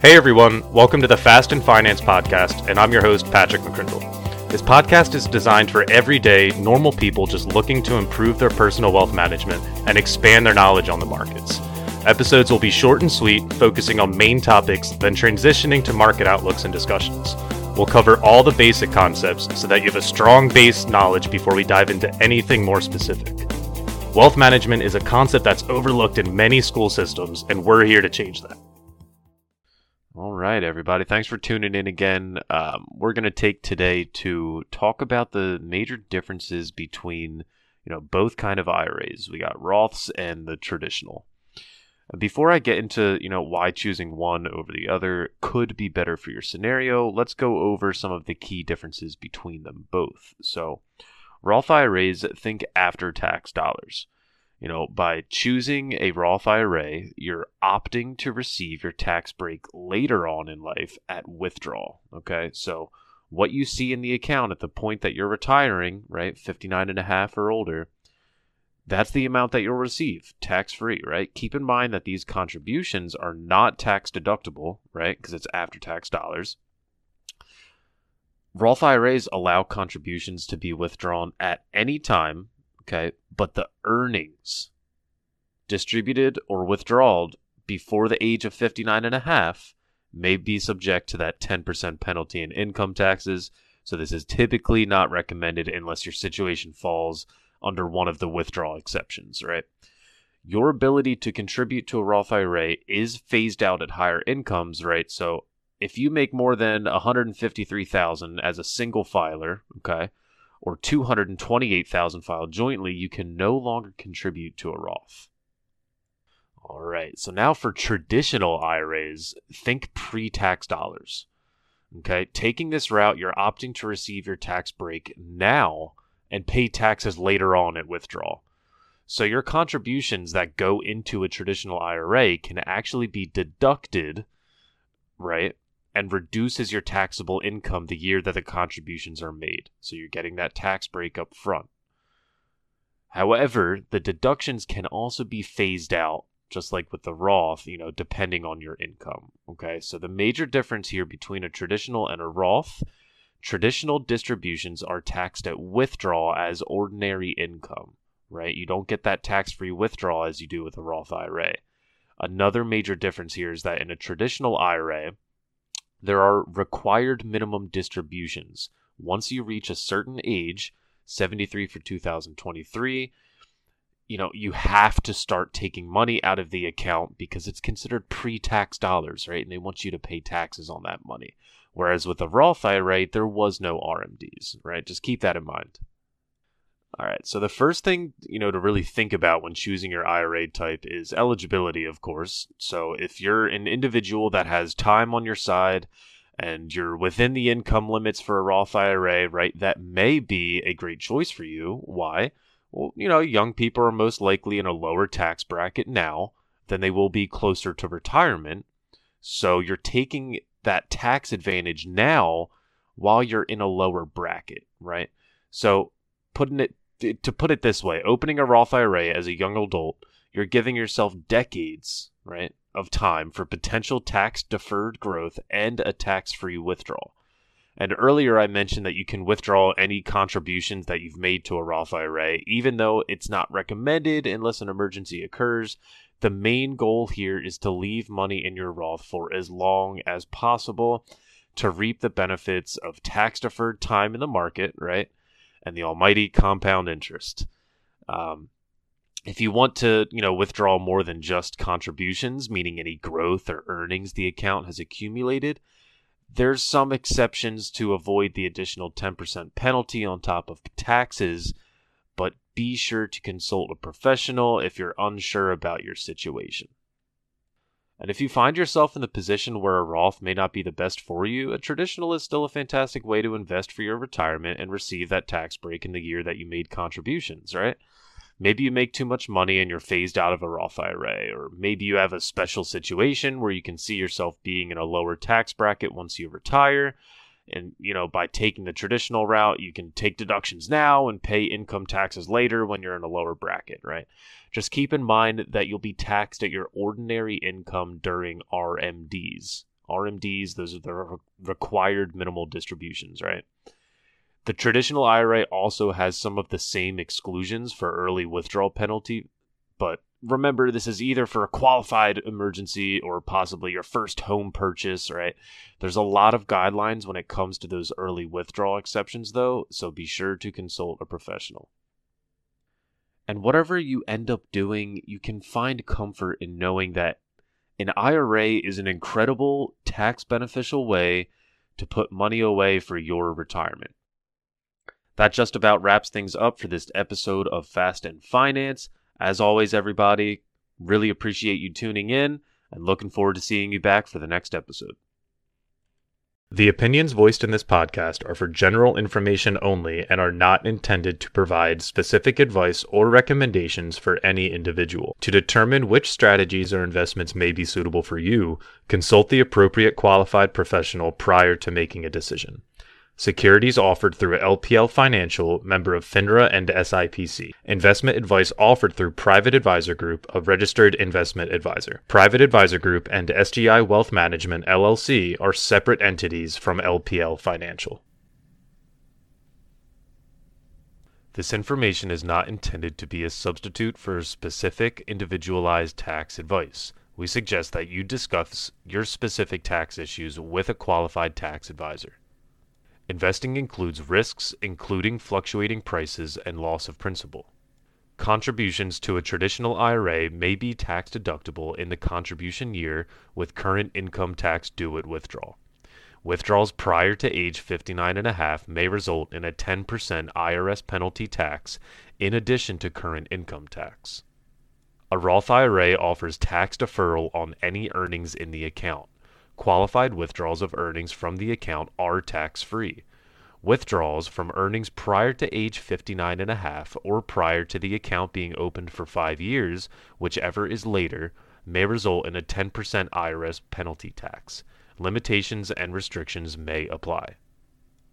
Hey everyone, welcome to the Fast and Finance podcast, and I'm your host, Patrick McCrindle. This podcast is designed for everyday, normal people just looking to improve their personal wealth management and expand their knowledge on the markets. Episodes will be short and sweet, focusing on main topics, then transitioning to market outlooks and discussions. We'll cover all the basic concepts so that you have a strong base knowledge before we dive into anything more specific. Wealth management is a concept that's overlooked in many school systems, and we're here to change that. All right, everybody. Thanks for tuning in again. Um, we're going to take today to talk about the major differences between, you know, both kind of IRAs. We got Roths and the traditional. Before I get into, you know, why choosing one over the other could be better for your scenario, let's go over some of the key differences between them both. So, Roth IRAs think after tax dollars. You know, by choosing a Roth IRA, you're opting to receive your tax break later on in life at withdrawal. Okay. So what you see in the account at the point that you're retiring, right, 59 and a half or older, that's the amount that you'll receive tax free, right? Keep in mind that these contributions are not tax deductible, right? Because it's after tax dollars. Roth IRAs allow contributions to be withdrawn at any time Okay. But the earnings distributed or withdrawn before the age of 59 and a half may be subject to that 10% penalty in income taxes. So this is typically not recommended unless your situation falls under one of the withdrawal exceptions, right? Your ability to contribute to a Roth IRA is phased out at higher incomes, right? So if you make more than 153,000 as a single filer, okay, or 228,000 filed jointly, you can no longer contribute to a Roth. All right, so now for traditional IRAs, think pre tax dollars. Okay, taking this route, you're opting to receive your tax break now and pay taxes later on at withdrawal. So your contributions that go into a traditional IRA can actually be deducted, right, and reduces your taxable income the year that the contributions are made. So you're getting that tax break up front. However, the deductions can also be phased out, just like with the Roth, you know, depending on your income. Okay, so the major difference here between a traditional and a Roth traditional distributions are taxed at withdrawal as ordinary income, right? You don't get that tax free withdrawal as you do with a Roth IRA. Another major difference here is that in a traditional IRA, there are required minimum distributions. Once you reach a certain age, 73 for 2023, you know, you have to start taking money out of the account because it's considered pre-tax dollars, right? And they want you to pay taxes on that money. Whereas with a Roth IRA, there was no RMDs, right? Just keep that in mind. All right. So the first thing, you know, to really think about when choosing your IRA type is eligibility, of course. So if you're an individual that has time on your side and you're within the income limits for a Roth IRA, right, that may be a great choice for you. Why? Well, you know, young people are most likely in a lower tax bracket now than they will be closer to retirement. So you're taking that tax advantage now while you're in a lower bracket, right? So putting it to put it this way, opening a Roth IRA as a young adult, you're giving yourself decades, right, of time for potential tax deferred growth and a tax free withdrawal. And earlier I mentioned that you can withdraw any contributions that you've made to a Roth IRA, even though it's not recommended unless an emergency occurs. The main goal here is to leave money in your Roth for as long as possible to reap the benefits of tax deferred time in the market, right? And the almighty compound interest. Um, if you want to, you know, withdraw more than just contributions, meaning any growth or earnings the account has accumulated, there's some exceptions to avoid the additional 10% penalty on top of taxes, but be sure to consult a professional if you're unsure about your situation. And if you find yourself in the position where a Roth may not be the best for you, a traditional is still a fantastic way to invest for your retirement and receive that tax break in the year that you made contributions, right? Maybe you make too much money and you're phased out of a Roth IRA, or maybe you have a special situation where you can see yourself being in a lower tax bracket once you retire. And, you know, by taking the traditional route, you can take deductions now and pay income taxes later when you're in a lower bracket, right? Just keep in mind that you'll be taxed at your ordinary income during RMDs RMDs, those are the re- required minimal distributions, right? The traditional IRA also has some of the same exclusions for early withdrawal penalty, but remember this is either for a qualified emergency or possibly your first home purchase, right? There's a lot of guidelines when it comes to those early withdrawal exceptions though, so be sure to consult a professional. And whatever you end up doing, you can find comfort in knowing that an IRA is an incredible tax beneficial way to put money away for your retirement. That just about wraps things up for this episode of Fast and Finance. As always, everybody, really appreciate you tuning in and looking forward to seeing you back for the next episode. The opinions voiced in this podcast are for general information only and are not intended to provide specific advice or recommendations for any individual. To determine which strategies or investments may be suitable for you, consult the appropriate qualified professional prior to making a decision. Securities offered through LPL Financial, member of FINRA and SIPC. Investment advice offered through Private Advisor Group, a registered investment advisor. Private Advisor Group and SGI Wealth Management LLC are separate entities from LPL Financial. This information is not intended to be a substitute for specific individualized tax advice. We suggest that you discuss your specific tax issues with a qualified tax advisor. Investing includes risks, including fluctuating prices and loss of principal. Contributions to a traditional IRA may be tax deductible in the contribution year with current income tax due at withdrawal. Withdrawals prior to age 59 and a half may result in a 10% IRS penalty tax in addition to current income tax. A Roth IRA offers tax deferral on any earnings in the account qualified withdrawals of earnings from the account are tax free. Withdrawals from earnings prior to age 59 and a half or prior to the account being opened for 5 years, whichever is later, may result in a 10% IRS penalty tax. Limitations and restrictions may apply.